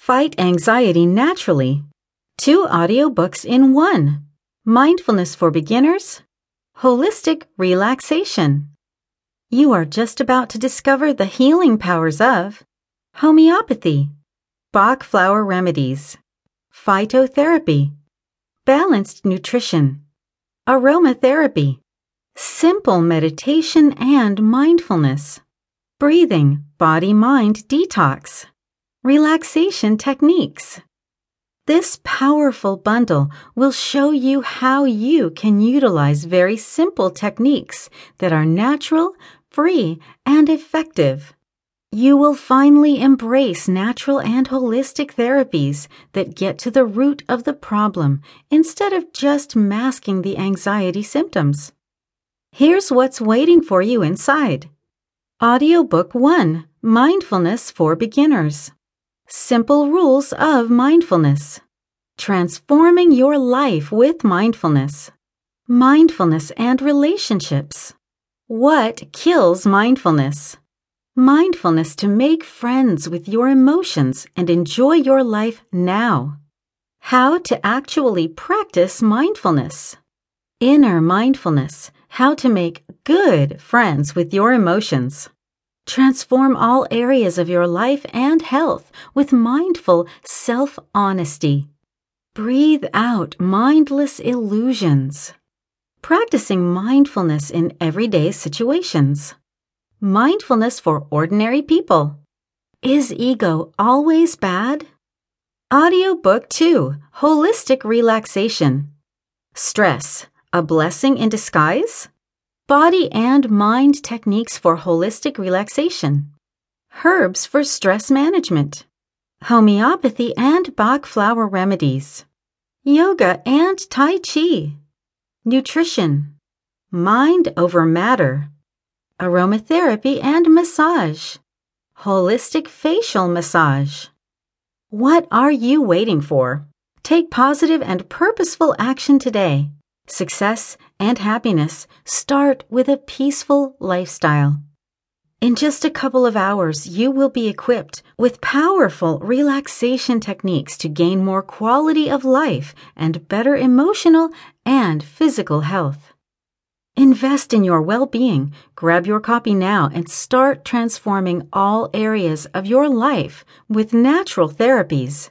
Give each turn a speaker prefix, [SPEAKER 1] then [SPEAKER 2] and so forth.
[SPEAKER 1] Fight anxiety naturally. Two audiobooks in one Mindfulness for Beginners, Holistic Relaxation. You are just about to discover the healing powers of homeopathy, Bach flower remedies, phytotherapy, balanced nutrition, aromatherapy, simple meditation and mindfulness, breathing, body mind detox, relaxation techniques. This powerful bundle will show you how you can utilize very simple techniques that are natural, free, and effective. You will finally embrace natural and holistic therapies that get to the root of the problem instead of just masking the anxiety symptoms. Here's what's waiting for you inside. Audiobook 1 Mindfulness for Beginners. Simple Rules of Mindfulness. Transforming Your Life with Mindfulness. Mindfulness and Relationships. What kills mindfulness? Mindfulness to make friends with your emotions and enjoy your life now. How to actually practice mindfulness. Inner mindfulness. How to make good friends with your emotions. Transform all areas of your life and health with mindful self honesty. Breathe out mindless illusions. Practicing mindfulness in everyday situations. Mindfulness for ordinary people. Is ego always bad? Audiobook 2 Holistic Relaxation. Stress, a blessing in disguise? Body and mind techniques for holistic relaxation. Herbs for stress management. Homeopathy and Bach flower remedies. Yoga and Tai Chi. Nutrition. Mind over matter. Aromatherapy and massage. Holistic facial massage. What are you waiting for? Take positive and purposeful action today. Success and happiness start with a peaceful lifestyle. In just a couple of hours, you will be equipped with powerful relaxation techniques to gain more quality of life and better emotional and physical health. Invest in your well being. Grab your copy now and start transforming all areas of your life with natural therapies.